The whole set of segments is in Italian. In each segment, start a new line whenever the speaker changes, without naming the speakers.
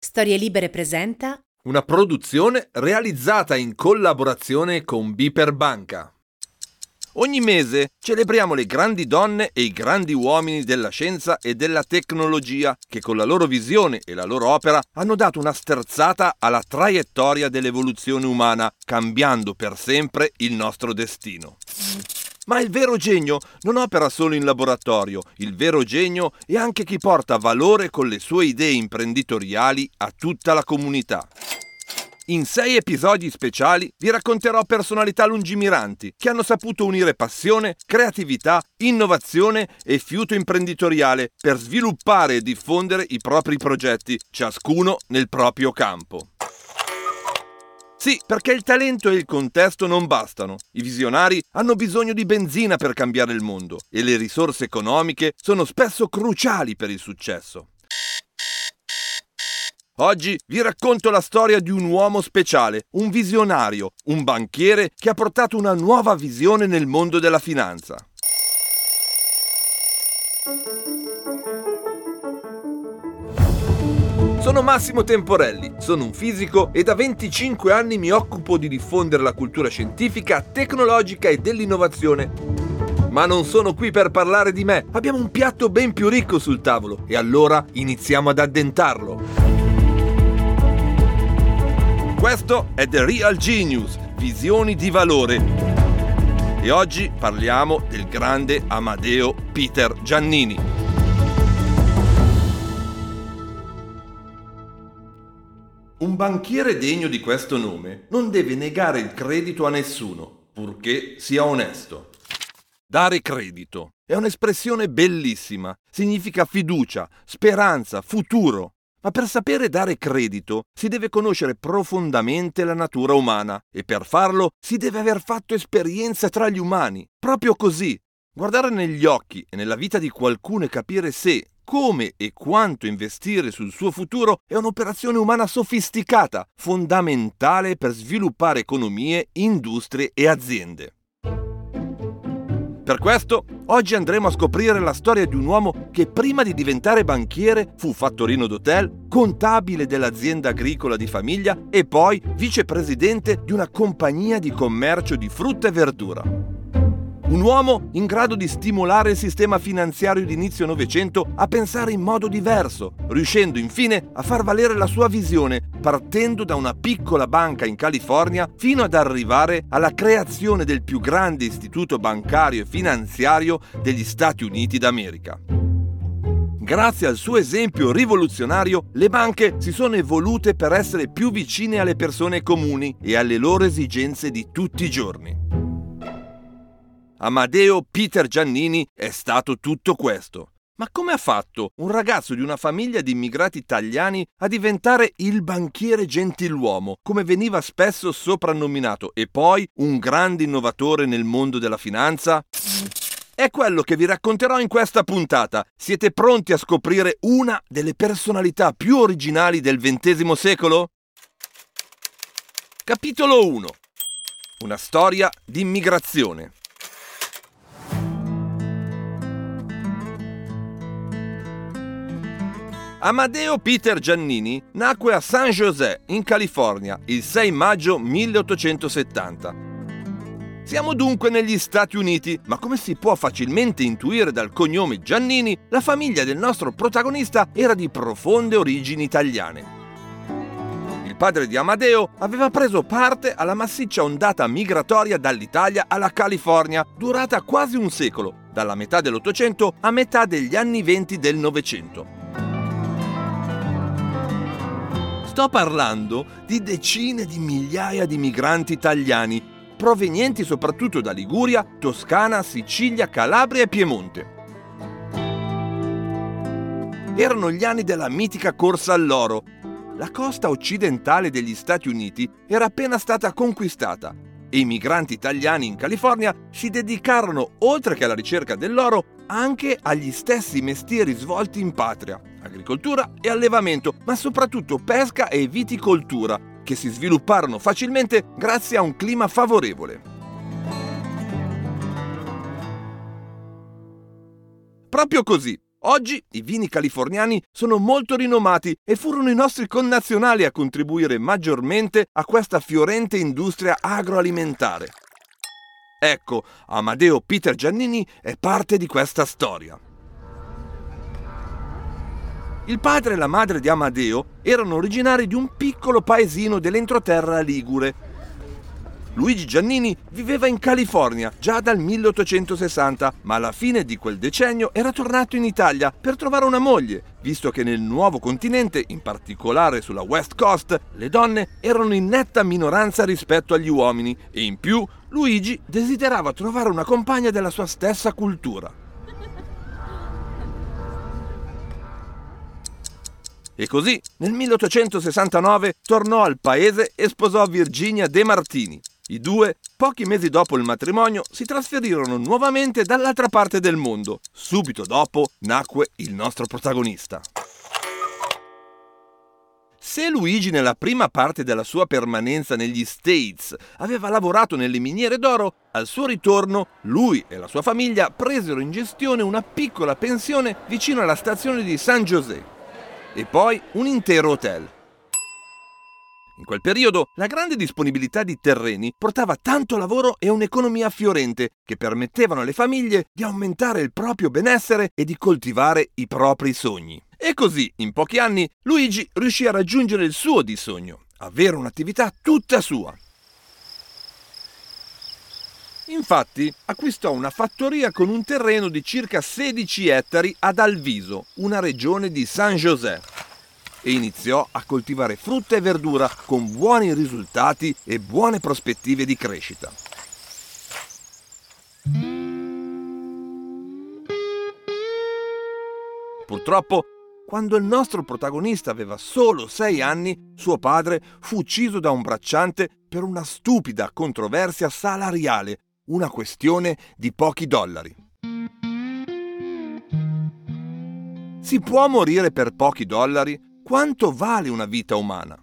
Storie Libere presenta
Una produzione realizzata in collaborazione con Biper Banca. Ogni mese celebriamo le grandi donne e i grandi uomini della scienza e della tecnologia che con la loro visione e la loro opera hanno dato una sterzata alla traiettoria dell'evoluzione umana, cambiando per sempre il nostro destino. Ma il vero genio non opera solo in laboratorio, il vero genio è anche chi porta valore con le sue idee imprenditoriali a tutta la comunità. In sei episodi speciali vi racconterò personalità lungimiranti che hanno saputo unire passione, creatività, innovazione e fiuto imprenditoriale per sviluppare e diffondere i propri progetti, ciascuno nel proprio campo. Sì, perché il talento e il contesto non bastano. I visionari hanno bisogno di benzina per cambiare il mondo e le risorse economiche sono spesso cruciali per il successo. Oggi vi racconto la storia di un uomo speciale, un visionario, un banchiere che ha portato una nuova visione nel mondo della finanza. Sono Massimo Temporelli, sono un fisico e da 25 anni mi occupo di diffondere la cultura scientifica, tecnologica e dell'innovazione. Ma non sono qui per parlare di me, abbiamo un piatto ben più ricco sul tavolo e allora iniziamo ad addentarlo. Questo è The Real Genius, visioni di valore. E oggi parliamo del grande Amadeo Peter Giannini. Un banchiere degno di questo nome non deve negare il credito a nessuno, purché sia onesto. Dare credito è un'espressione bellissima, significa fiducia, speranza, futuro. Ma per sapere dare credito si deve conoscere profondamente la natura umana e per farlo si deve aver fatto esperienza tra gli umani. Proprio così. Guardare negli occhi e nella vita di qualcuno e capire se, come e quanto investire sul suo futuro è un'operazione umana sofisticata, fondamentale per sviluppare economie, industrie e aziende. Per questo, oggi andremo a scoprire la storia di un uomo che prima di diventare banchiere fu fattorino d'hotel, contabile dell'azienda agricola di famiglia e poi vicepresidente di una compagnia di commercio di frutta e verdura. Un uomo in grado di stimolare il sistema finanziario di inizio Novecento a pensare in modo diverso, riuscendo infine a far valere la sua visione partendo da una piccola banca in California fino ad arrivare alla creazione del più grande istituto bancario e finanziario degli Stati Uniti d'America. Grazie al suo esempio rivoluzionario, le banche si sono evolute per essere più vicine alle persone comuni e alle loro esigenze di tutti i giorni. Amadeo Peter Giannini è stato tutto questo. Ma come ha fatto un ragazzo di una famiglia di immigrati italiani a diventare il banchiere gentiluomo, come veniva spesso soprannominato, e poi un grande innovatore nel mondo della finanza? È quello che vi racconterò in questa puntata. Siete pronti a scoprire una delle personalità più originali del XX secolo? Capitolo 1 Una storia di immigrazione. Amadeo Peter Giannini nacque a San José, in California, il 6 maggio 1870. Siamo dunque negli Stati Uniti, ma come si può facilmente intuire dal cognome Giannini, la famiglia del nostro protagonista era di profonde origini italiane. Il padre di Amadeo aveva preso parte alla massiccia ondata migratoria dall'Italia alla California, durata quasi un secolo, dalla metà dell'Ottocento a metà degli anni venti del Novecento. Sto parlando di decine di migliaia di migranti italiani, provenienti soprattutto da Liguria, Toscana, Sicilia, Calabria e Piemonte. Erano gli anni della mitica corsa all'oro. La costa occidentale degli Stati Uniti era appena stata conquistata e i migranti italiani in California si dedicarono, oltre che alla ricerca dell'oro, anche agli stessi mestieri svolti in patria, agricoltura e allevamento, ma soprattutto pesca e viticoltura, che si svilupparono facilmente grazie a un clima favorevole. Proprio così, Oggi i vini californiani sono molto rinomati e furono i nostri connazionali a contribuire maggiormente a questa fiorente industria agroalimentare. Ecco, Amadeo Peter Giannini è parte di questa storia. Il padre e la madre di Amadeo erano originari di un piccolo paesino dell'entroterra ligure Luigi Giannini viveva in California già dal 1860, ma alla fine di quel decennio era tornato in Italia per trovare una moglie, visto che nel nuovo continente, in particolare sulla West Coast, le donne erano in netta minoranza rispetto agli uomini e in più Luigi desiderava trovare una compagna della sua stessa cultura. E così, nel 1869, tornò al paese e sposò Virginia De Martini, i due, pochi mesi dopo il matrimonio, si trasferirono nuovamente dall'altra parte del mondo. Subito dopo nacque il nostro protagonista. Se Luigi nella prima parte della sua permanenza negli States aveva lavorato nelle miniere d'oro, al suo ritorno lui e la sua famiglia presero in gestione una piccola pensione vicino alla stazione di San José e poi un intero hotel. In quel periodo la grande disponibilità di terreni portava tanto lavoro e un'economia fiorente che permettevano alle famiglie di aumentare il proprio benessere e di coltivare i propri sogni. E così, in pochi anni, Luigi riuscì a raggiungere il suo di sogno, avere un'attività tutta sua. Infatti, acquistò una fattoria con un terreno di circa 16 ettari ad Alviso, una regione di San José e iniziò a coltivare frutta e verdura con buoni risultati e buone prospettive di crescita. Purtroppo, quando il nostro protagonista aveva solo sei anni, suo padre fu ucciso da un bracciante per una stupida controversia salariale, una questione di pochi dollari. Si può morire per pochi dollari? quanto vale una vita umana.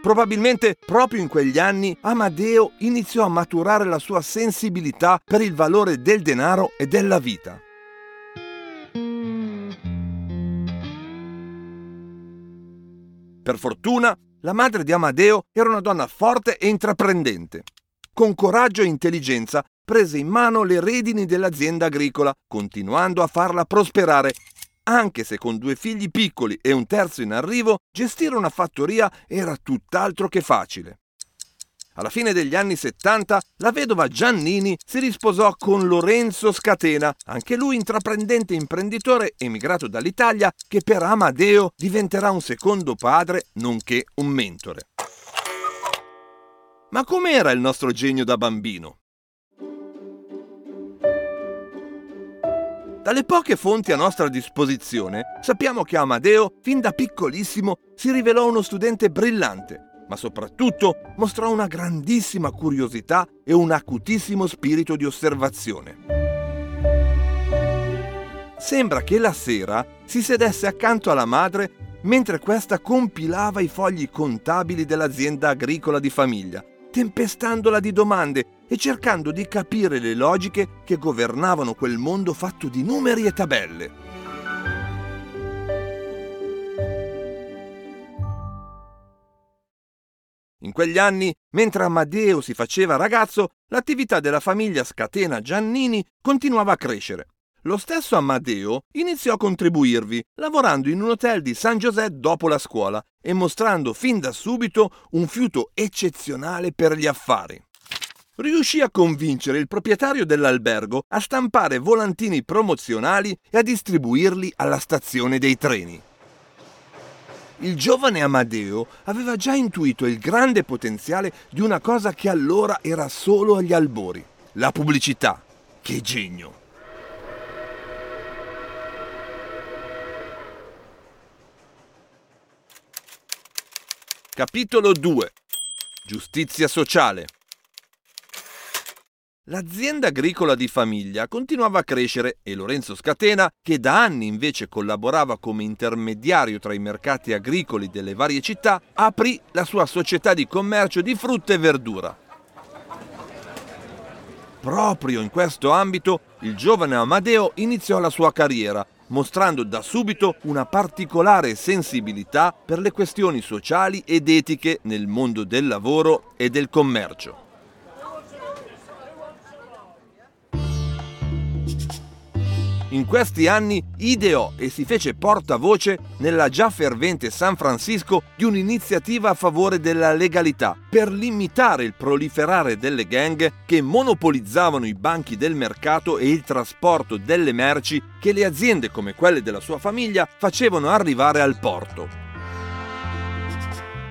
Probabilmente proprio in quegli anni Amadeo iniziò a maturare la sua sensibilità per il valore del denaro e della vita. Per fortuna, la madre di Amadeo era una donna forte e intraprendente. Con coraggio e intelligenza prese in mano le redini dell'azienda agricola, continuando a farla prosperare anche se con due figli piccoli e un terzo in arrivo, gestire una fattoria era tutt'altro che facile. Alla fine degli anni 70 la vedova Giannini si risposò con Lorenzo Scatena, anche lui intraprendente imprenditore emigrato dall'Italia che per Amadeo diventerà un secondo padre nonché un mentore. Ma com'era il nostro genio da bambino? Dalle poche fonti a nostra disposizione sappiamo che Amadeo, fin da piccolissimo, si rivelò uno studente brillante, ma soprattutto mostrò una grandissima curiosità e un acutissimo spirito di osservazione. Sembra che la sera si sedesse accanto alla madre mentre questa compilava i fogli contabili dell'azienda agricola di famiglia, tempestandola di domande e cercando di capire le logiche che governavano quel mondo fatto di numeri e tabelle. In quegli anni, mentre Amadeo si faceva ragazzo, l'attività della famiglia Scatena Giannini continuava a crescere. Lo stesso Amadeo iniziò a contribuirvi, lavorando in un hotel di San José dopo la scuola e mostrando fin da subito un fiuto eccezionale per gli affari riuscì a convincere il proprietario dell'albergo a stampare volantini promozionali e a distribuirli alla stazione dei treni. Il giovane Amadeo aveva già intuito il grande potenziale di una cosa che allora era solo agli albori, la pubblicità. Che genio! Capitolo 2 Giustizia sociale L'azienda agricola di famiglia continuava a crescere e Lorenzo Scatena, che da anni invece collaborava come intermediario tra i mercati agricoli delle varie città, aprì la sua società di commercio di frutta e verdura. Proprio in questo ambito il giovane Amadeo iniziò la sua carriera, mostrando da subito una particolare sensibilità per le questioni sociali ed etiche nel mondo del lavoro e del commercio. In questi anni ideò e si fece portavoce nella già fervente San Francisco di un'iniziativa a favore della legalità per limitare il proliferare delle gang che monopolizzavano i banchi del mercato e il trasporto delle merci che le aziende come quelle della sua famiglia facevano arrivare al porto.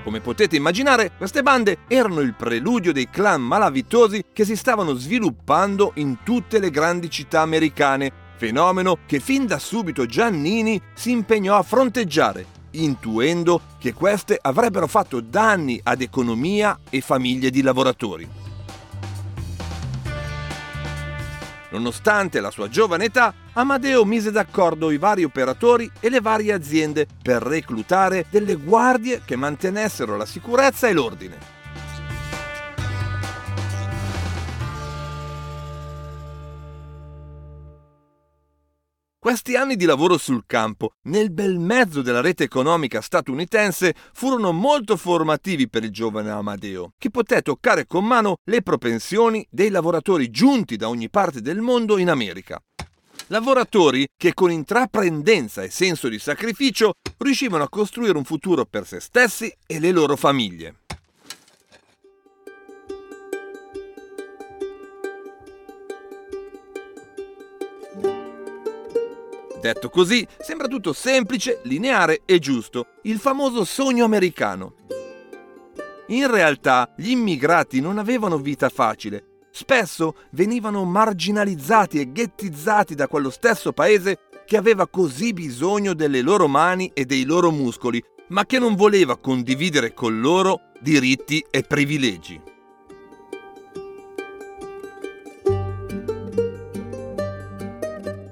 Come potete immaginare, queste bande erano il preludio dei clan malavitosi che si stavano sviluppando in tutte le grandi città americane fenomeno che fin da subito Giannini si impegnò a fronteggiare, intuendo che queste avrebbero fatto danni ad economia e famiglie di lavoratori. Nonostante la sua giovane età, Amadeo mise d'accordo i vari operatori e le varie aziende per reclutare delle guardie che mantenessero la sicurezza e l'ordine. Questi anni di lavoro sul campo, nel bel mezzo della rete economica statunitense, furono molto formativi per il giovane Amadeo, che poté toccare con mano le propensioni dei lavoratori giunti da ogni parte del mondo in America. Lavoratori che con intraprendenza e senso di sacrificio riuscivano a costruire un futuro per se stessi e le loro famiglie. Detto così, sembra tutto semplice, lineare e giusto, il famoso sogno americano. In realtà gli immigrati non avevano vita facile, spesso venivano marginalizzati e ghettizzati da quello stesso paese che aveva così bisogno delle loro mani e dei loro muscoli, ma che non voleva condividere con loro diritti e privilegi.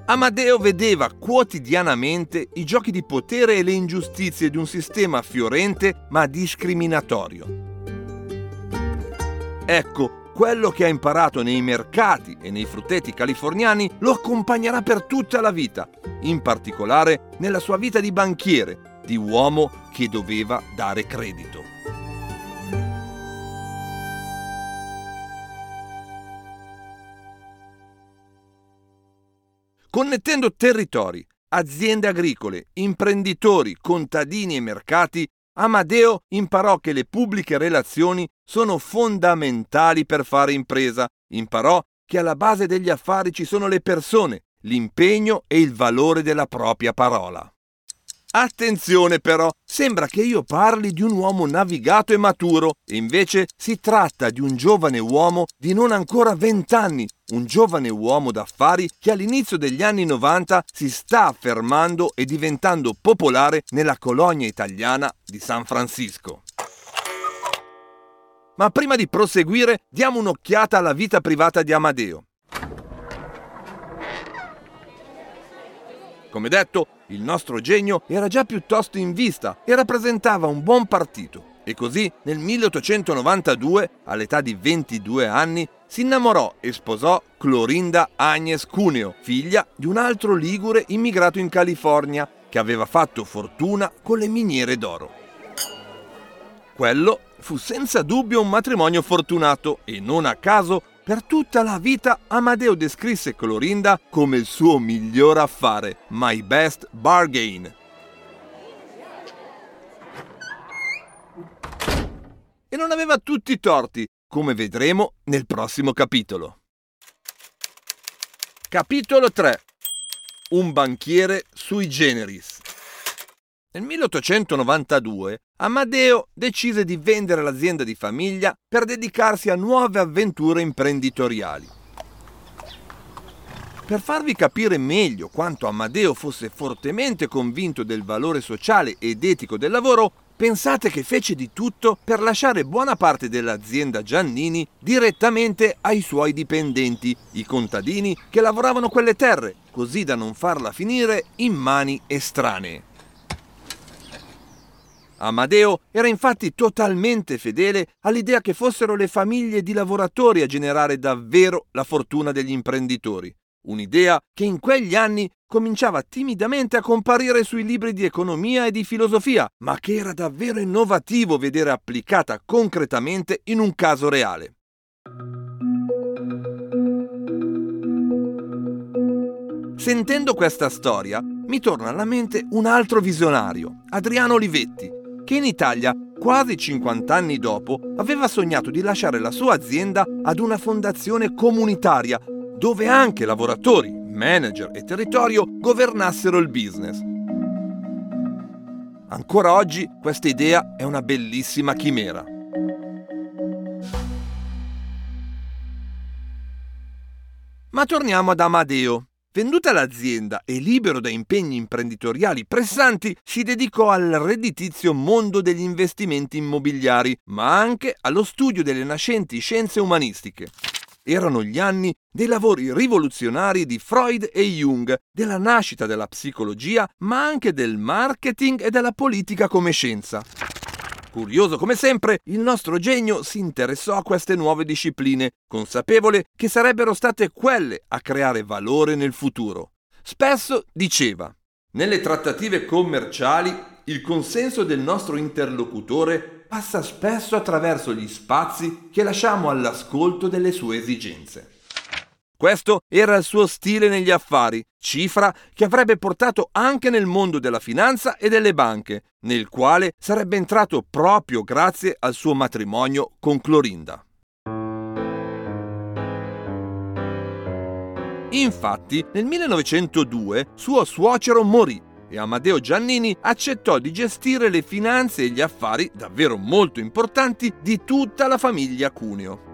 Amadeo vedeva quotidianamente i giochi di potere e le ingiustizie di un sistema fiorente ma discriminatorio. Ecco, quello che ha imparato nei mercati e nei frutteti californiani lo accompagnerà per tutta la vita, in particolare nella sua vita di banchiere, di uomo che doveva dare credito. Connettendo territori, aziende agricole, imprenditori, contadini e mercati, Amadeo imparò che le pubbliche relazioni sono fondamentali per fare impresa. Imparò che alla base degli affari ci sono le persone, l'impegno e il valore della propria parola. Attenzione però, sembra che io parli di un uomo navigato e maturo, e invece si tratta di un giovane uomo di non ancora vent'anni, un giovane uomo d'affari che all'inizio degli anni 90 si sta affermando e diventando popolare nella colonia italiana di San Francisco. Ma prima di proseguire, diamo un'occhiata alla vita privata di Amadeo. Come detto, il nostro genio era già piuttosto in vista e rappresentava un buon partito. E così, nel 1892, all'età di 22 anni, si innamorò e sposò Clorinda Agnes Cuneo, figlia di un altro ligure immigrato in California che aveva fatto fortuna con le miniere d'oro. Quello fu senza dubbio un matrimonio fortunato e non a caso per tutta la vita Amadeo descrisse Clorinda come il suo miglior affare, my best bargain. E non aveva tutti i torti, come vedremo nel prossimo capitolo. Capitolo 3 Un banchiere sui generis nel 1892 Amadeo decise di vendere l'azienda di famiglia per dedicarsi a nuove avventure imprenditoriali. Per farvi capire meglio quanto Amadeo fosse fortemente convinto del valore sociale ed etico del lavoro, pensate che fece di tutto per lasciare buona parte dell'azienda Giannini direttamente ai suoi dipendenti, i contadini che lavoravano quelle terre, così da non farla finire in mani estranee. Amadeo era infatti totalmente fedele all'idea che fossero le famiglie di lavoratori a generare davvero la fortuna degli imprenditori. Un'idea che in quegli anni cominciava timidamente a comparire sui libri di economia e di filosofia, ma che era davvero innovativo vedere applicata concretamente in un caso reale. Sentendo questa storia, mi torna alla mente un altro visionario, Adriano Olivetti, che in Italia, quasi 50 anni dopo, aveva sognato di lasciare la sua azienda ad una fondazione comunitaria, dove anche lavoratori, manager e territorio governassero il business. Ancora oggi questa idea è una bellissima chimera. Ma torniamo ad Amadeo, Venduta l'azienda e libero da impegni imprenditoriali pressanti, si dedicò al redditizio mondo degli investimenti immobiliari, ma anche allo studio delle nascenti scienze umanistiche. Erano gli anni dei lavori rivoluzionari di Freud e Jung, della nascita della psicologia, ma anche del marketing e della politica come scienza. Curioso come sempre, il nostro genio si interessò a queste nuove discipline, consapevole che sarebbero state quelle a creare valore nel futuro. Spesso diceva, nelle trattative commerciali il consenso del nostro interlocutore passa spesso attraverso gli spazi che lasciamo all'ascolto delle sue esigenze. Questo era il suo stile negli affari, cifra che avrebbe portato anche nel mondo della finanza e delle banche, nel quale sarebbe entrato proprio grazie al suo matrimonio con Clorinda. Infatti, nel 1902 suo suocero morì e Amadeo Giannini accettò di gestire le finanze e gli affari davvero molto importanti di tutta la famiglia Cuneo.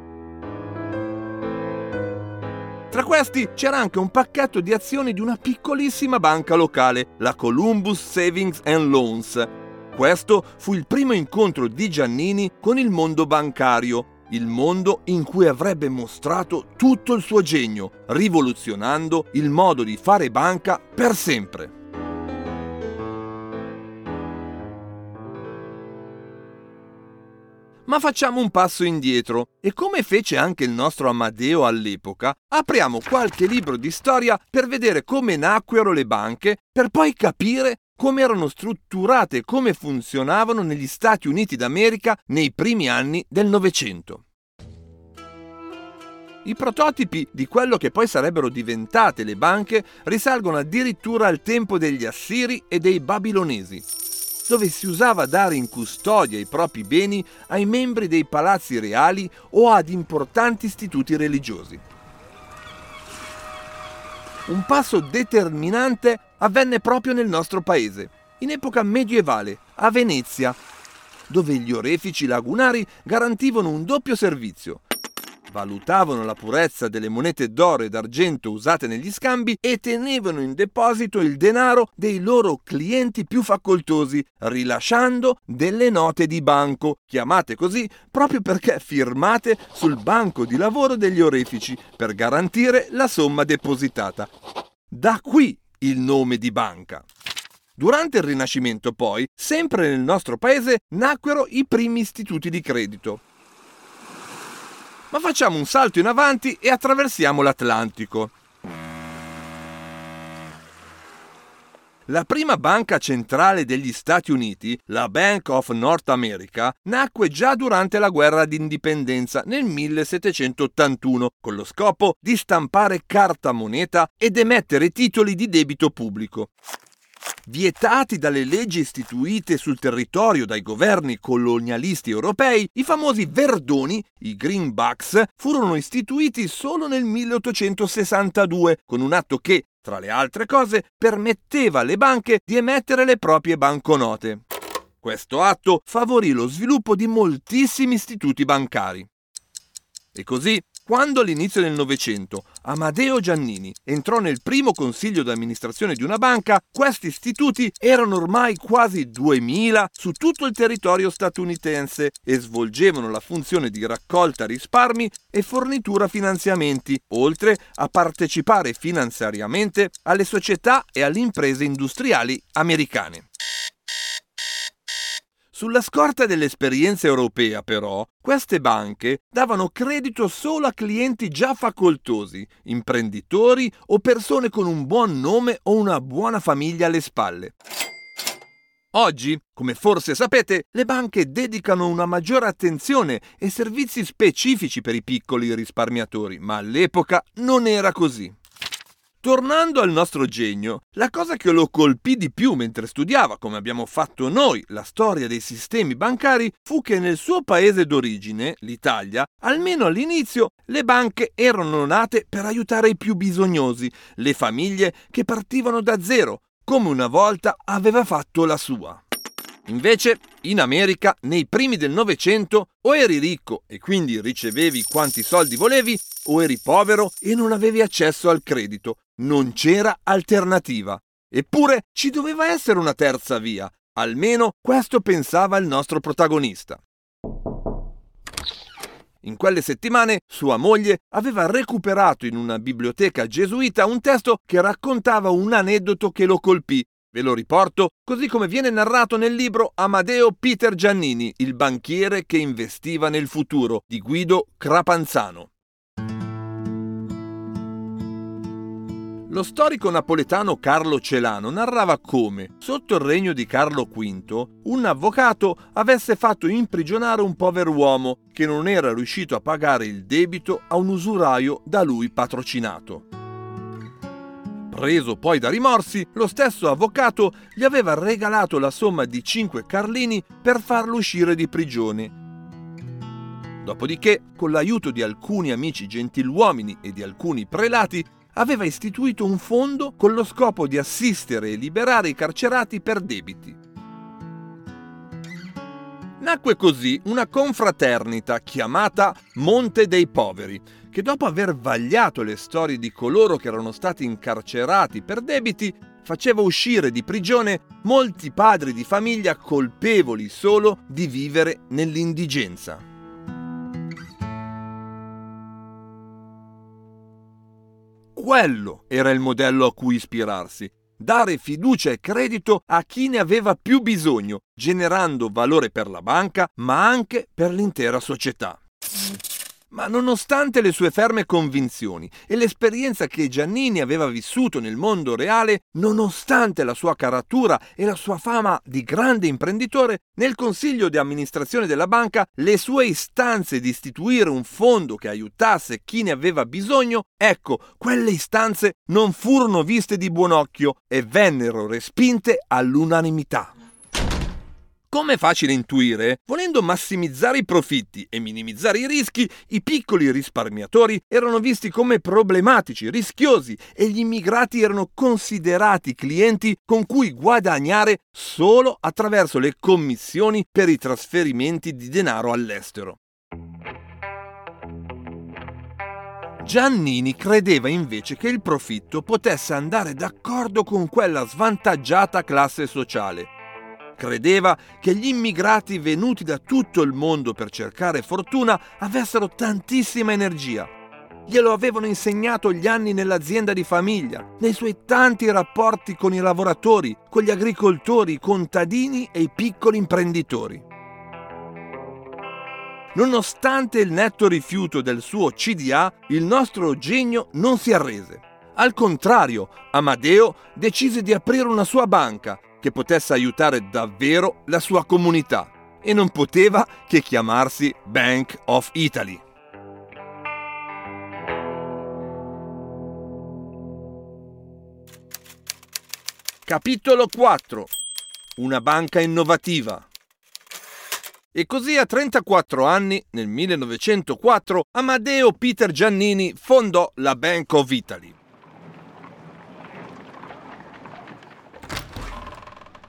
Tra questi c'era anche un pacchetto di azioni di una piccolissima banca locale, la Columbus Savings and Loans. Questo fu il primo incontro di Giannini con il mondo bancario, il mondo in cui avrebbe mostrato tutto il suo genio, rivoluzionando il modo di fare banca per sempre. Ma facciamo un passo indietro e come fece anche il nostro Amadeo all'epoca, apriamo qualche libro di storia per vedere come nacquero le banche, per poi capire come erano strutturate e come funzionavano negli Stati Uniti d'America nei primi anni del Novecento. I prototipi di quello che poi sarebbero diventate le banche risalgono addirittura al tempo degli Assiri e dei Babilonesi dove si usava dare in custodia i propri beni ai membri dei palazzi reali o ad importanti istituti religiosi. Un passo determinante avvenne proprio nel nostro paese, in epoca medievale, a Venezia, dove gli orefici lagunari garantivano un doppio servizio, valutavano la purezza delle monete d'oro e d'argento usate negli scambi e tenevano in deposito il denaro dei loro clienti più facoltosi, rilasciando delle note di banco, chiamate così proprio perché firmate sul banco di lavoro degli orefici per garantire la somma depositata. Da qui il nome di banca. Durante il Rinascimento, poi, sempre nel nostro paese, nacquero i primi istituti di credito. Ma facciamo un salto in avanti e attraversiamo l'Atlantico. La prima banca centrale degli Stati Uniti, la Bank of North America, nacque già durante la guerra d'indipendenza nel 1781 con lo scopo di stampare carta moneta ed emettere titoli di debito pubblico. Vietati dalle leggi istituite sul territorio dai governi colonialisti europei, i famosi verdoni, i greenbacks, furono istituiti solo nel 1862 con un atto che, tra le altre cose, permetteva alle banche di emettere le proprie banconote. Questo atto favorì lo sviluppo di moltissimi istituti bancari. E così quando all'inizio del Novecento Amadeo Giannini entrò nel primo consiglio d'amministrazione di una banca, questi istituti erano ormai quasi 2000 su tutto il territorio statunitense e svolgevano la funzione di raccolta risparmi e fornitura finanziamenti, oltre a partecipare finanziariamente alle società e alle imprese industriali americane. Sulla scorta dell'esperienza europea, però, queste banche davano credito solo a clienti già facoltosi, imprenditori o persone con un buon nome o una buona famiglia alle spalle. Oggi, come forse sapete, le banche dedicano una maggiore attenzione e servizi specifici per i piccoli risparmiatori, ma all'epoca non era così. Tornando al nostro genio, la cosa che lo colpì di più mentre studiava, come abbiamo fatto noi, la storia dei sistemi bancari, fu che nel suo paese d'origine, l'Italia, almeno all'inizio, le banche erano nate per aiutare i più bisognosi, le famiglie che partivano da zero, come una volta aveva fatto la sua. Invece, in America, nei primi del Novecento, o eri ricco e quindi ricevevi quanti soldi volevi, o eri povero e non avevi accesso al credito. Non c'era alternativa. Eppure ci doveva essere una terza via. Almeno questo pensava il nostro protagonista. In quelle settimane sua moglie aveva recuperato in una biblioteca gesuita un testo che raccontava un aneddoto che lo colpì. Ve lo riporto così come viene narrato nel libro Amadeo Peter Giannini, il banchiere che investiva nel futuro, di Guido Crapanzano. Lo storico napoletano Carlo Celano narrava come, sotto il regno di Carlo V, un avvocato avesse fatto imprigionare un pover'uomo che non era riuscito a pagare il debito a un usuraio da lui patrocinato. Preso poi da rimorsi, lo stesso avvocato gli aveva regalato la somma di 5 carlini per farlo uscire di prigione. Dopodiché, con l'aiuto di alcuni amici gentiluomini e di alcuni prelati, aveva istituito un fondo con lo scopo di assistere e liberare i carcerati per debiti. Nacque così una confraternita chiamata Monte dei Poveri, che dopo aver vagliato le storie di coloro che erano stati incarcerati per debiti, faceva uscire di prigione molti padri di famiglia colpevoli solo di vivere nell'indigenza. Quello era il modello a cui ispirarsi. Dare fiducia e credito a chi ne aveva più bisogno, generando valore per la banca, ma anche per l'intera società. Ma nonostante le sue ferme convinzioni e l'esperienza che Giannini aveva vissuto nel mondo reale, nonostante la sua caratura e la sua fama di grande imprenditore, nel consiglio di amministrazione della banca le sue istanze di istituire un fondo che aiutasse chi ne aveva bisogno, ecco, quelle istanze non furono viste di buon occhio e vennero respinte all'unanimità. Come è facile intuire, volendo massimizzare i profitti e minimizzare i rischi, i piccoli risparmiatori erano visti come problematici, rischiosi e gli immigrati erano considerati clienti con cui guadagnare solo attraverso le commissioni per i trasferimenti di denaro all'estero. Giannini credeva invece che il profitto potesse andare d'accordo con quella svantaggiata classe sociale Credeva che gli immigrati venuti da tutto il mondo per cercare fortuna avessero tantissima energia. Glielo avevano insegnato gli anni nell'azienda di famiglia, nei suoi tanti rapporti con i lavoratori, con gli agricoltori, i contadini e i piccoli imprenditori. Nonostante il netto rifiuto del suo CDA, il nostro genio non si arrese. Al contrario, Amadeo decise di aprire una sua banca che potesse aiutare davvero la sua comunità e non poteva che chiamarsi Bank of Italy. Capitolo 4 Una banca innovativa e così a 34 anni, nel 1904, Amadeo Peter Giannini fondò la Bank of Italy.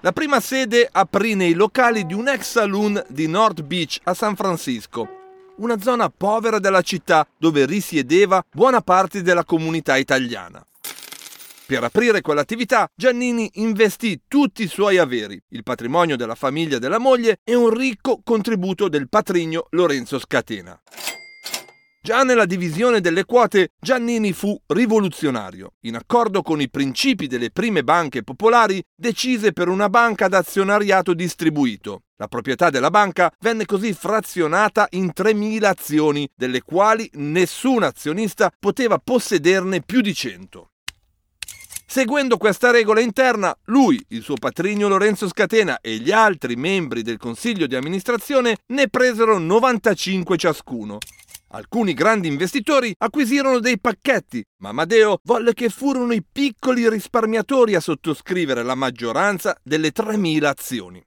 La prima sede aprì nei locali di un ex saloon di North Beach a San Francisco, una zona povera della città dove risiedeva buona parte della comunità italiana. Per aprire quell'attività, Giannini investì tutti i suoi averi, il patrimonio della famiglia della moglie e un ricco contributo del patrigno Lorenzo Scatena. Già nella divisione delle quote Giannini fu rivoluzionario. In accordo con i principi delle prime banche popolari, decise per una banca d'azionariato distribuito. La proprietà della banca venne così frazionata in 3.000 azioni, delle quali nessun azionista poteva possederne più di 100. Seguendo questa regola interna, lui, il suo patrigno Lorenzo Scatena e gli altri membri del consiglio di amministrazione ne presero 95 ciascuno. Alcuni grandi investitori acquisirono dei pacchetti, ma Amadeo volle che furono i piccoli risparmiatori a sottoscrivere la maggioranza delle 3.000 azioni.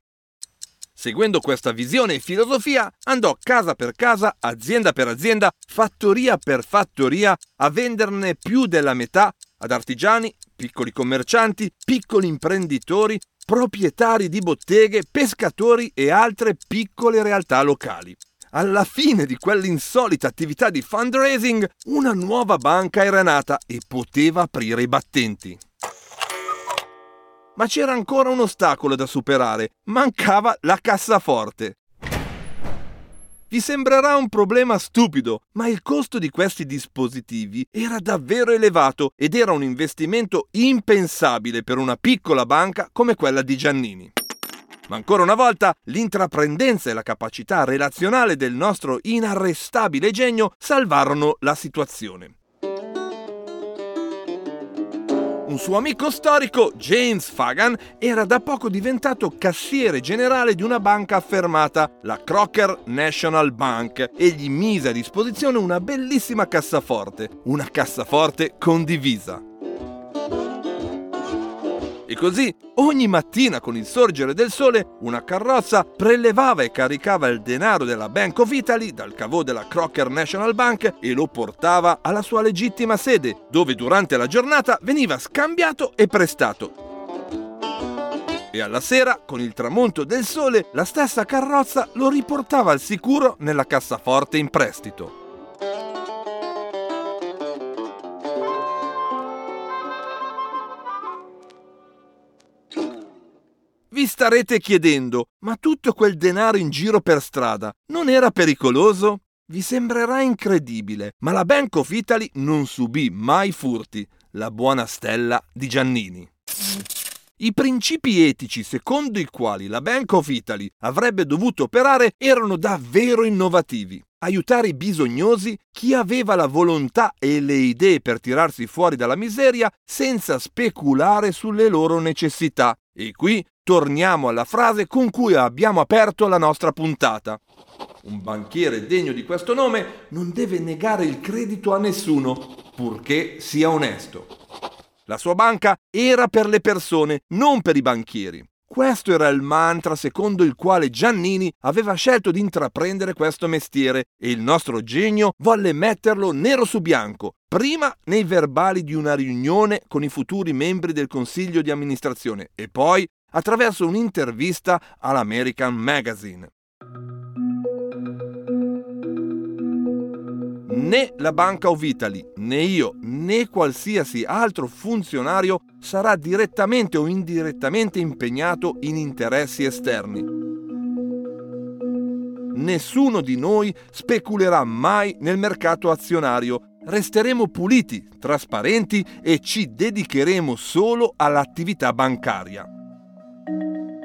Seguendo questa visione e filosofia, andò casa per casa, azienda per azienda, fattoria per fattoria, a venderne più della metà ad artigiani, piccoli commercianti, piccoli imprenditori, proprietari di botteghe, pescatori e altre piccole realtà locali. Alla fine di quell'insolita attività di fundraising, una nuova banca era nata e poteva aprire i battenti. Ma c'era ancora un ostacolo da superare, mancava la cassaforte. Vi sembrerà un problema stupido, ma il costo di questi dispositivi era davvero elevato ed era un investimento impensabile per una piccola banca come quella di Giannini. Ma ancora una volta l'intraprendenza e la capacità relazionale del nostro inarrestabile genio salvarono la situazione. Un suo amico storico, James Fagan, era da poco diventato cassiere generale di una banca affermata, la Crocker National Bank, e gli mise a disposizione una bellissima cassaforte, una cassaforte condivisa. E così ogni mattina con il sorgere del sole una carrozza prelevava e caricava il denaro della Bank of Italy dal cavò della Crocker National Bank e lo portava alla sua legittima sede, dove durante la giornata veniva scambiato e prestato. E alla sera, con il tramonto del sole, la stessa carrozza lo riportava al sicuro nella cassaforte in prestito. Vi starete chiedendo, ma tutto quel denaro in giro per strada non era pericoloso? Vi sembrerà incredibile, ma la Bank of Italy non subì mai furti, la buona stella di Giannini. I principi etici secondo i quali la Bank of Italy avrebbe dovuto operare erano davvero innovativi. Aiutare i bisognosi, chi aveva la volontà e le idee per tirarsi fuori dalla miseria senza speculare sulle loro necessità. E qui torniamo alla frase con cui abbiamo aperto la nostra puntata. Un banchiere degno di questo nome non deve negare il credito a nessuno, purché sia onesto. La sua banca era per le persone, non per i banchieri. Questo era il mantra secondo il quale Giannini aveva scelto di intraprendere questo mestiere e il nostro genio volle metterlo nero su bianco, prima nei verbali di una riunione con i futuri membri del consiglio di amministrazione e poi attraverso un'intervista all'American Magazine. Né la Banca of Italy, né io, né qualsiasi altro funzionario sarà direttamente o indirettamente impegnato in interessi esterni. Nessuno di noi speculerà mai nel mercato azionario resteremo puliti, trasparenti e ci dedicheremo solo all'attività bancaria.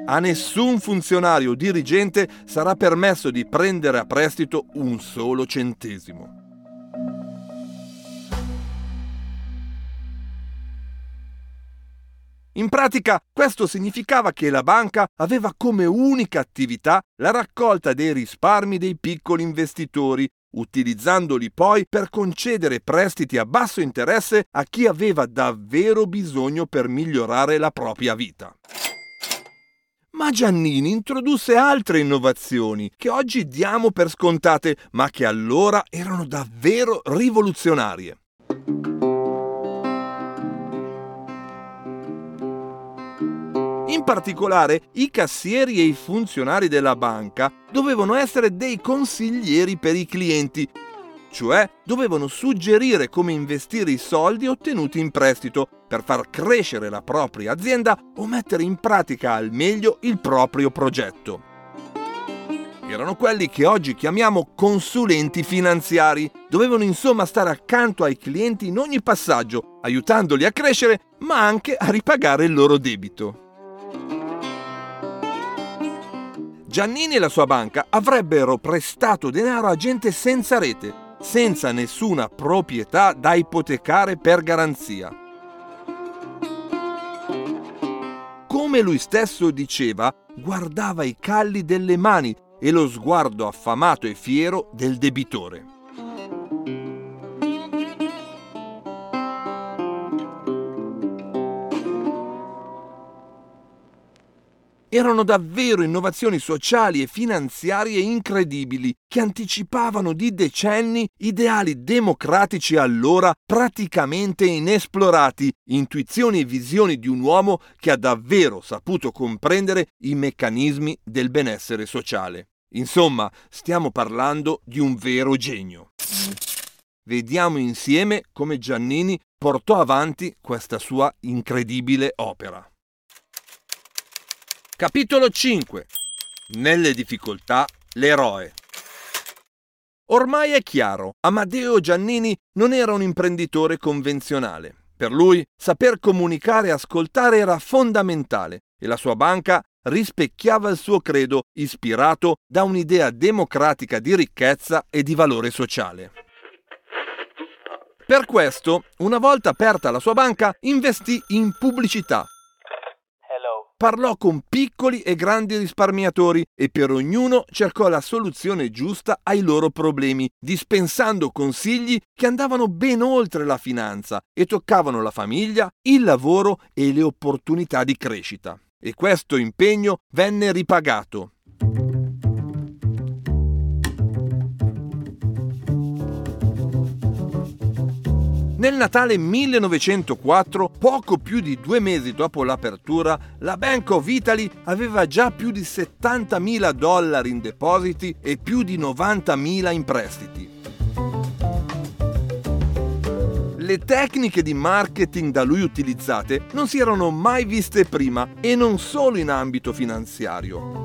A nessun funzionario o dirigente sarà permesso di prendere a prestito un solo centesimo. In pratica questo significava che la banca aveva come unica attività la raccolta dei risparmi dei piccoli investitori, utilizzandoli poi per concedere prestiti a basso interesse a chi aveva davvero bisogno per migliorare la propria vita. Ma Giannini introdusse altre innovazioni che oggi diamo per scontate, ma che allora erano davvero rivoluzionarie. In particolare, i cassieri e i funzionari della banca dovevano essere dei consiglieri per i clienti, cioè dovevano suggerire come investire i soldi ottenuti in prestito per far crescere la propria azienda o mettere in pratica al meglio il proprio progetto. Erano quelli che oggi chiamiamo consulenti finanziari. Dovevano insomma stare accanto ai clienti in ogni passaggio, aiutandoli a crescere, ma anche a ripagare il loro debito. Giannini e la sua banca avrebbero prestato denaro a gente senza rete, senza nessuna proprietà da ipotecare per garanzia. Come lui stesso diceva, guardava i calli delle mani e lo sguardo affamato e fiero del debitore. Erano davvero innovazioni sociali e finanziarie incredibili che anticipavano di decenni ideali democratici allora praticamente inesplorati, intuizioni e visioni di un uomo che ha davvero saputo comprendere i meccanismi del benessere sociale. Insomma, stiamo parlando di un vero genio. Vediamo insieme come Giannini portò avanti questa sua incredibile opera. Capitolo 5 Nelle difficoltà l'eroe Ormai è chiaro, Amadeo Giannini non era un imprenditore convenzionale. Per lui saper comunicare e ascoltare era fondamentale e la sua banca rispecchiava il suo credo ispirato da un'idea democratica di ricchezza e di valore sociale. Per questo, una volta aperta la sua banca, investì in pubblicità parlò con piccoli e grandi risparmiatori e per ognuno cercò la soluzione giusta ai loro problemi, dispensando consigli che andavano ben oltre la finanza e toccavano la famiglia, il lavoro e le opportunità di crescita. E questo impegno venne ripagato. Nel Natale 1904, poco più di due mesi dopo l'apertura, la Bank of Italy aveva già più di 70.000 dollari in depositi e più di 90.000 in prestiti. Le tecniche di marketing da lui utilizzate non si erano mai viste prima e non solo in ambito finanziario.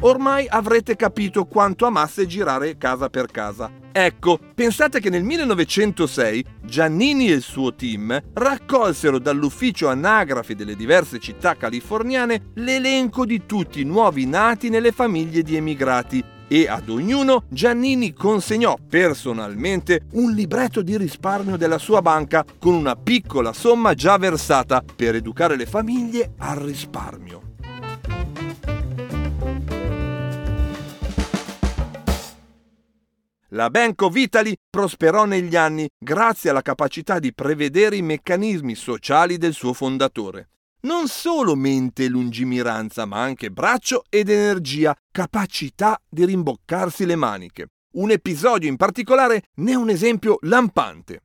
Ormai avrete capito quanto amasse girare casa per casa Ecco, pensate che nel 1906 Giannini e il suo team raccolsero dall'ufficio anagrafi delle diverse città californiane l'elenco di tutti i nuovi nati nelle famiglie di emigrati e ad ognuno Giannini consegnò personalmente un libretto di risparmio della sua banca con una piccola somma già versata per educare le famiglie al risparmio. La Bank of prosperò negli anni grazie alla capacità di prevedere i meccanismi sociali del suo fondatore. Non solo mente e lungimiranza, ma anche braccio ed energia, capacità di rimboccarsi le maniche. Un episodio in particolare ne è un esempio lampante.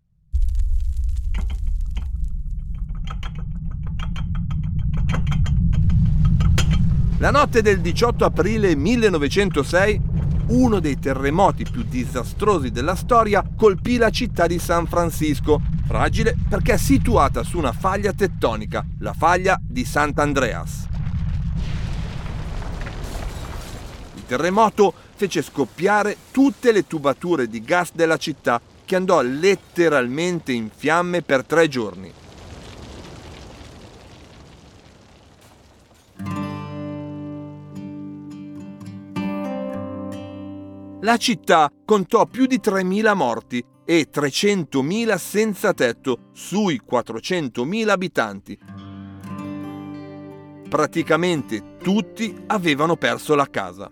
La notte del 18 aprile 1906 uno dei terremoti più disastrosi della storia colpì la città di San Francisco, fragile perché situata su una faglia tettonica, la faglia di Sant'Andreas. Il terremoto fece scoppiare tutte le tubature di gas della città che andò letteralmente in fiamme per tre giorni. La città contò più di 3.000 morti e 300.000 senza tetto sui 400.000 abitanti. Praticamente tutti avevano perso la casa.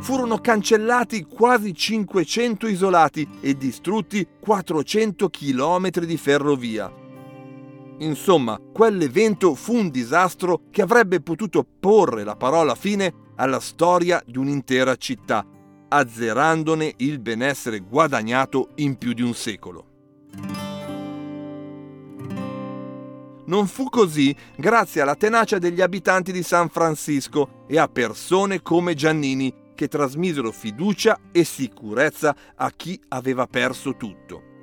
Furono cancellati quasi 500 isolati e distrutti 400 km di ferrovia Insomma, quell'evento fu un disastro che avrebbe potuto porre la parola fine alla storia di un'intera città, azzerandone il benessere guadagnato in più di un secolo. Non fu così grazie alla tenacia degli abitanti di San Francisco e a persone come Giannini che trasmisero fiducia e sicurezza a chi aveva perso tutto.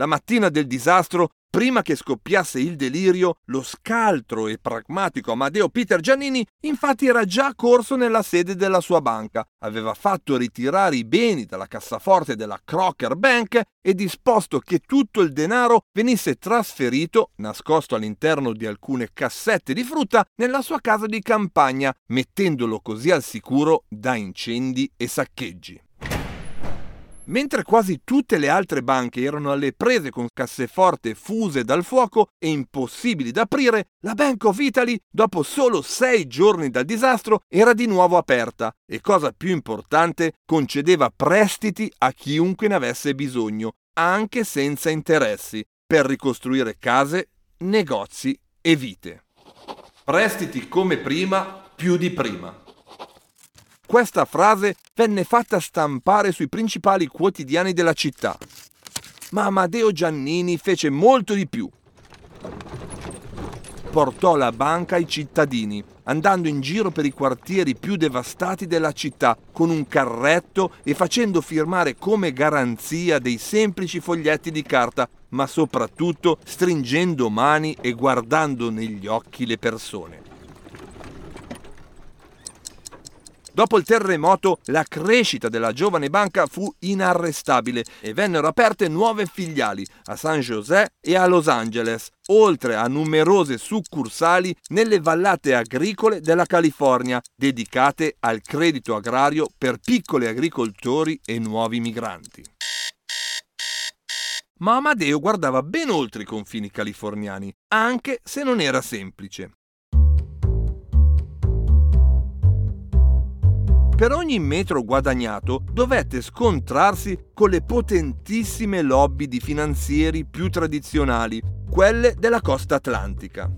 La mattina del disastro Prima che scoppiasse il delirio, lo scaltro e pragmatico Amadeo Peter Giannini infatti era già corso nella sede della sua banca, aveva fatto ritirare i beni dalla cassaforte della Crocker Bank e disposto che tutto il denaro venisse trasferito, nascosto all'interno di alcune cassette di frutta, nella sua casa di campagna, mettendolo così al sicuro da incendi e saccheggi. Mentre quasi tutte le altre banche erano alle prese con casseforte fuse dal fuoco e impossibili da aprire, la Bank of Italy, dopo solo sei giorni dal disastro, era di nuovo aperta e, cosa più importante, concedeva prestiti a chiunque ne avesse bisogno, anche senza interessi, per ricostruire case, negozi e vite. Prestiti come prima, più di prima. Questa frase venne fatta stampare sui principali quotidiani della città. Ma Amadeo Giannini fece molto di più. Portò la banca ai cittadini, andando in giro per i quartieri più devastati della città con un carretto e facendo firmare come garanzia dei semplici foglietti di carta, ma soprattutto stringendo mani e guardando negli occhi le persone. Dopo il terremoto la crescita della giovane banca fu inarrestabile e vennero aperte nuove filiali a San José e a Los Angeles, oltre a numerose succursali nelle vallate agricole della California dedicate al credito agrario per piccoli agricoltori e nuovi migranti. Ma Amadeo guardava ben oltre i confini californiani, anche se non era semplice. Per ogni metro guadagnato dovette scontrarsi con le potentissime lobby di finanzieri più tradizionali, quelle della costa atlantica.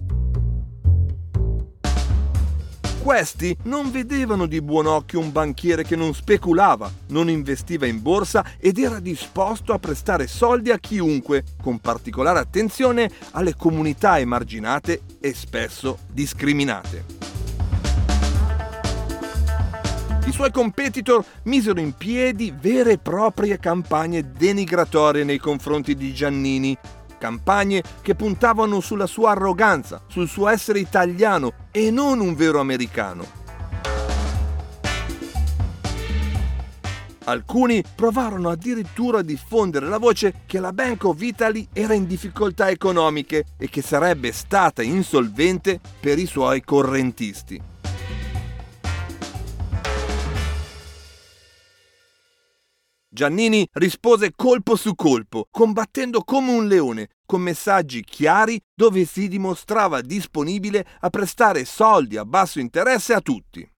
Questi non vedevano di buon occhio un banchiere che non speculava, non investiva in borsa ed era disposto a prestare soldi a chiunque, con particolare attenzione alle comunità emarginate e spesso discriminate. I suoi competitor misero in piedi vere e proprie campagne denigratorie nei confronti di Giannini, campagne che puntavano sulla sua arroganza, sul suo essere italiano e non un vero americano. Alcuni provarono addirittura a diffondere la voce che la Bank of Italy era in difficoltà economiche e che sarebbe stata insolvente per i suoi correntisti. Giannini rispose colpo su colpo, combattendo come un leone, con messaggi chiari dove si dimostrava disponibile a prestare soldi a basso interesse a tutti.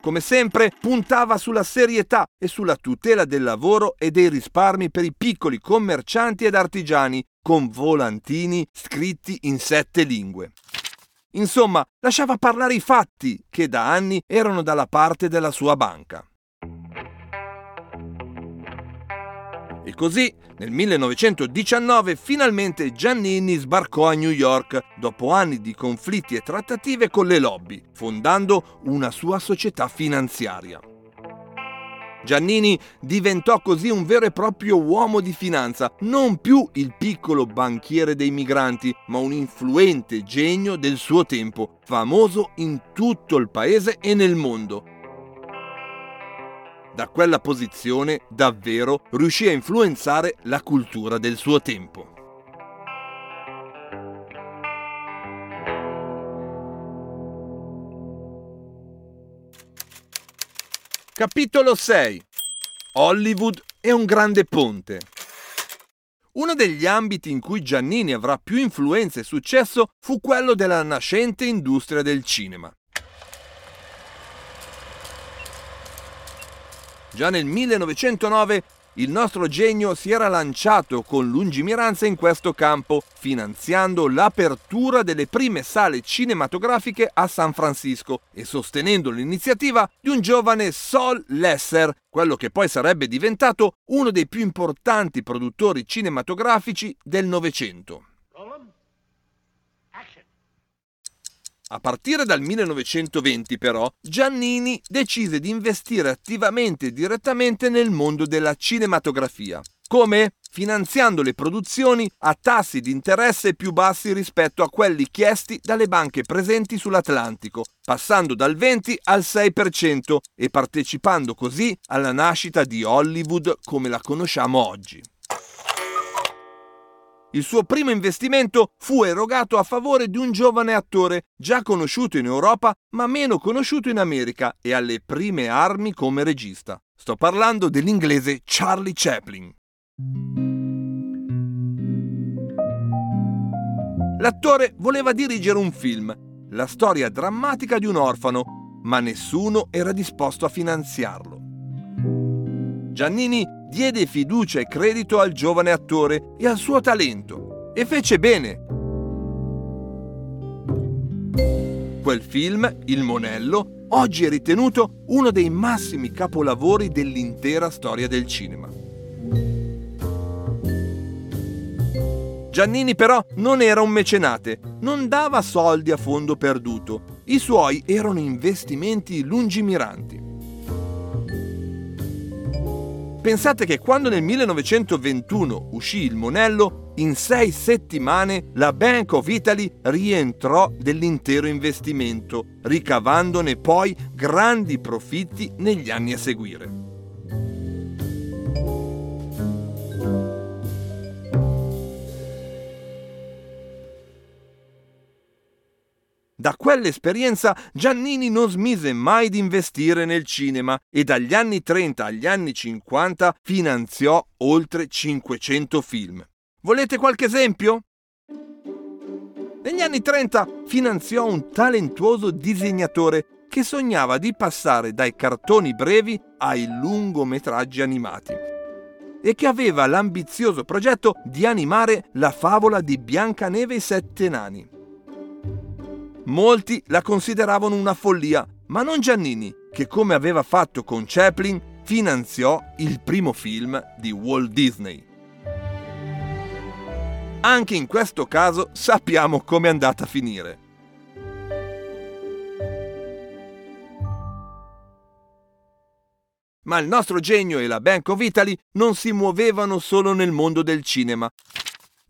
Come sempre puntava sulla serietà e sulla tutela del lavoro e dei risparmi per i piccoli commercianti ed artigiani, con volantini scritti in sette lingue. Insomma, lasciava parlare i fatti che da anni erano dalla parte della sua banca. E così, nel 1919, finalmente Giannini sbarcò a New York dopo anni di conflitti e trattative con le lobby, fondando una sua società finanziaria. Giannini diventò così un vero e proprio uomo di finanza, non più il piccolo banchiere dei migranti, ma un influente genio del suo tempo, famoso in tutto il paese e nel mondo, da quella posizione davvero riuscì a influenzare la cultura del suo tempo. Capitolo 6 Hollywood è un grande ponte. Uno degli ambiti in cui Giannini avrà più influenza e successo fu quello della nascente industria del cinema. Già nel 1909 il nostro genio si era lanciato con lungimiranza in questo campo, finanziando l'apertura delle prime sale cinematografiche a San Francisco e sostenendo l'iniziativa di un giovane Sol Lesser, quello che poi sarebbe diventato uno dei più importanti produttori cinematografici del Novecento. A partire dal 1920 però Giannini decise di investire attivamente e direttamente nel mondo della cinematografia. Come? finanziando le produzioni a tassi di interesse più bassi rispetto a quelli chiesti dalle banche presenti sull'Atlantico, passando dal 20 al 6% e partecipando così alla nascita di Hollywood come la conosciamo oggi. Il suo primo investimento fu erogato a favore di un giovane attore già conosciuto in Europa ma meno conosciuto in America e alle prime armi come regista. Sto parlando dell'inglese Charlie Chaplin. L'attore voleva dirigere un film, la storia drammatica di un orfano, ma nessuno era disposto a finanziarlo. Giannini diede fiducia e credito al giovane attore e al suo talento e fece bene. Quel film, Il Monello, oggi è ritenuto uno dei massimi capolavori dell'intera storia del cinema. Giannini però non era un mecenate, non dava soldi a fondo perduto, i suoi erano investimenti lungimiranti. Pensate che quando nel 1921 uscì il Monello, in sei settimane la Bank of Italy rientrò dell'intero investimento, ricavandone poi grandi profitti negli anni a seguire. Quell'esperienza Giannini non smise mai di investire nel cinema e dagli anni 30 agli anni 50 finanziò oltre 500 film. Volete qualche esempio? Negli anni 30 finanziò un talentuoso disegnatore che sognava di passare dai cartoni brevi ai lungometraggi animati e che aveva l'ambizioso progetto di animare la favola di Biancaneve e i sette nani. Molti la consideravano una follia, ma non Giannini, che come aveva fatto con Chaplin, finanziò il primo film di Walt Disney. Anche in questo caso sappiamo come è andata a finire. Ma il nostro genio e la Bank of Italy non si muovevano solo nel mondo del cinema.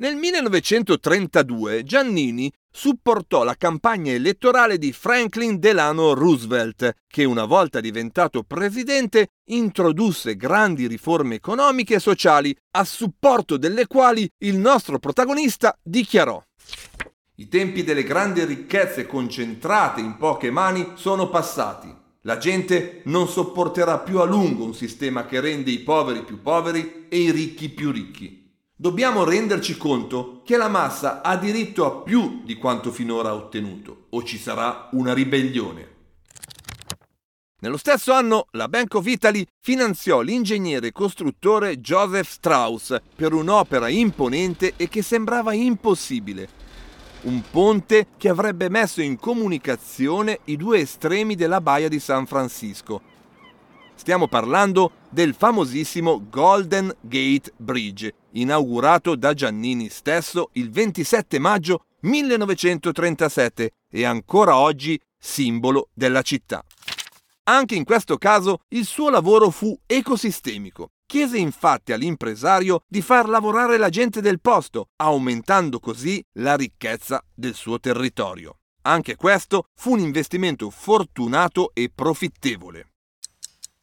Nel 1932 Giannini supportò la campagna elettorale di Franklin Delano Roosevelt, che una volta diventato presidente introdusse grandi riforme economiche e sociali, a supporto delle quali il nostro protagonista dichiarò I tempi delle grandi ricchezze concentrate in poche mani sono passati. La gente non sopporterà più a lungo un sistema che rende i poveri più poveri e i ricchi più ricchi dobbiamo renderci conto che la massa ha diritto a più di quanto finora ha ottenuto, o ci sarà una ribellione. Nello stesso anno la Bank of Italy finanziò l'ingegnere costruttore Joseph Strauss per un'opera imponente e che sembrava impossibile. Un ponte che avrebbe messo in comunicazione i due estremi della baia di San Francisco, Stiamo parlando del famosissimo Golden Gate Bridge, inaugurato da Giannini stesso il 27 maggio 1937 e ancora oggi simbolo della città. Anche in questo caso il suo lavoro fu ecosistemico. Chiese infatti all'impresario di far lavorare la gente del posto, aumentando così la ricchezza del suo territorio. Anche questo fu un investimento fortunato e profittevole.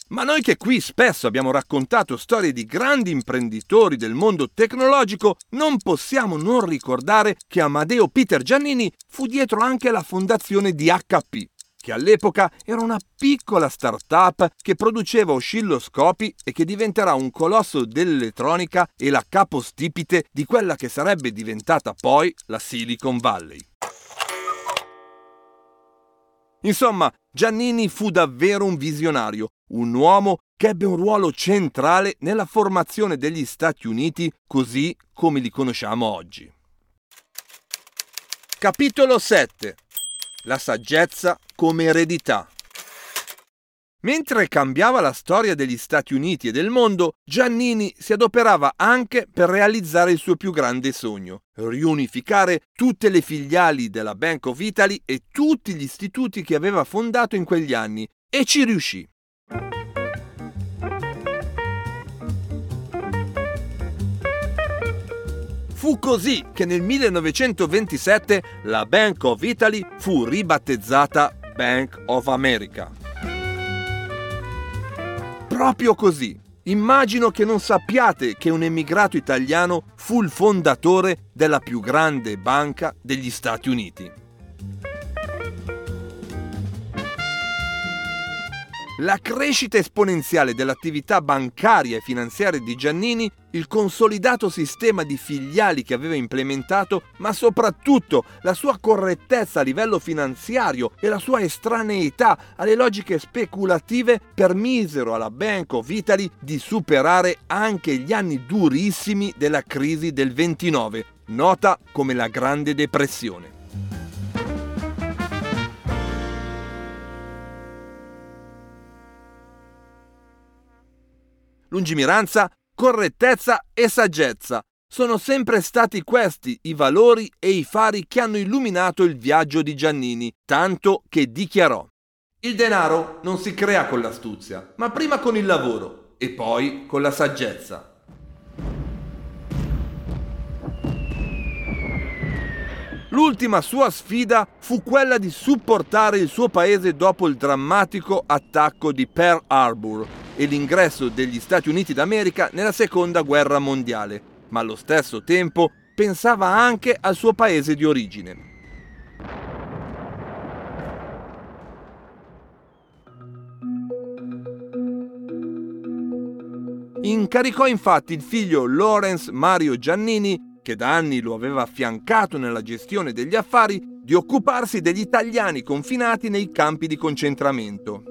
Ma noi che qui spesso abbiamo raccontato storie di grandi imprenditori del mondo tecnologico, non possiamo non ricordare che Amadeo Peter Giannini fu dietro anche la fondazione di HP, che all'epoca era una piccola start-up che produceva oscilloscopi e che diventerà un colosso dell'elettronica e la capostipite di quella che sarebbe diventata poi la Silicon Valley. Insomma, Giannini fu davvero un visionario, un uomo che ebbe un ruolo centrale nella formazione degli Stati Uniti così come li conosciamo oggi. Capitolo 7 La saggezza come eredità Mentre cambiava la storia degli Stati Uniti e del mondo, Giannini si adoperava anche per realizzare il suo più grande sogno, riunificare tutte le filiali della Bank of Italy e tutti gli istituti che aveva fondato in quegli anni, e ci riuscì. Fu così che nel 1927 la Bank of Italy fu ribattezzata Bank of America. Proprio così. Immagino che non sappiate che un emigrato italiano fu il fondatore della più grande banca degli Stati Uniti. La crescita esponenziale dell'attività bancaria e finanziaria di Giannini, il consolidato sistema di filiali che aveva implementato, ma soprattutto la sua correttezza a livello finanziario e la sua estraneità alle logiche speculative permisero alla Bank of Italy di superare anche gli anni durissimi della crisi del 29, nota come la Grande Depressione. Lungimiranza, correttezza e saggezza. Sono sempre stati questi i valori e i fari che hanno illuminato il viaggio di Giannini, tanto che dichiarò Il denaro non si crea con l'astuzia, ma prima con il lavoro e poi con la saggezza. L'ultima sua sfida fu quella di supportare il suo paese dopo il drammatico attacco di Pearl Harbor e l'ingresso degli Stati Uniti d'America nella Seconda Guerra Mondiale, ma allo stesso tempo pensava anche al suo paese di origine. Incaricò infatti il figlio Lawrence Mario Giannini che da anni lo aveva affiancato nella gestione degli affari, di occuparsi degli italiani confinati nei campi di concentramento.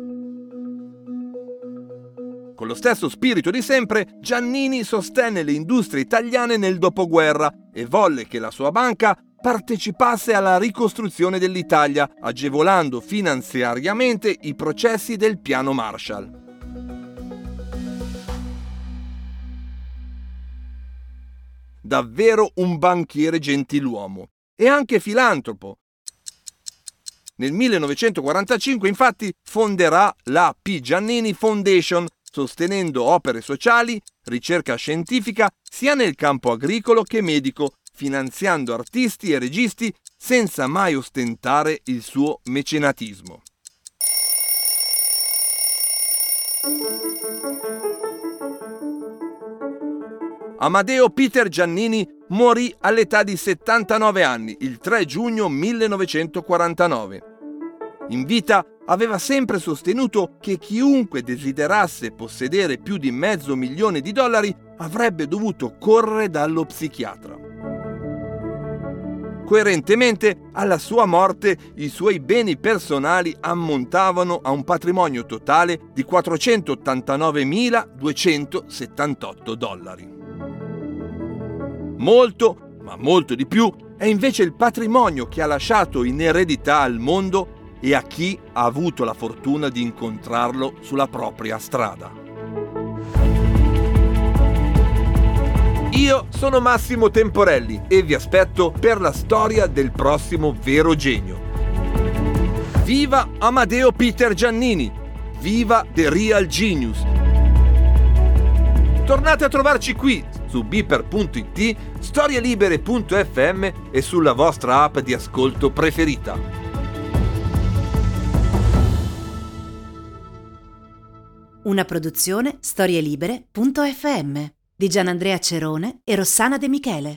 Con lo stesso spirito di sempre, Giannini sostenne le industrie italiane nel dopoguerra e volle che la sua banca partecipasse alla ricostruzione dell'Italia, agevolando finanziariamente i processi del piano Marshall. Davvero un banchiere gentiluomo e anche filantropo. Nel 1945 infatti fonderà la P. Giannini Foundation, sostenendo opere sociali, ricerca scientifica sia nel campo agricolo che medico, finanziando artisti e registi senza mai ostentare il suo mecenatismo. Amadeo Peter Giannini morì all'età di 79 anni il 3 giugno 1949. In vita aveva sempre sostenuto che chiunque desiderasse possedere più di mezzo milione di dollari avrebbe dovuto correre dallo psichiatra. Coerentemente, alla sua morte i suoi beni personali ammontavano a un patrimonio totale di 489.278 dollari. Molto, ma molto di più, è invece il patrimonio che ha lasciato in eredità al mondo e a chi ha avuto la fortuna di incontrarlo sulla propria strada. Io sono Massimo Temporelli e vi aspetto per la storia del prossimo vero genio. Viva Amadeo Peter Giannini! Viva The Real Genius! Tornate a trovarci qui su beeper.it, storielibere.fm e sulla vostra app di ascolto preferita.
Una produzione storielibere.fm di Gianandrea Cerone e Rossana De Michele.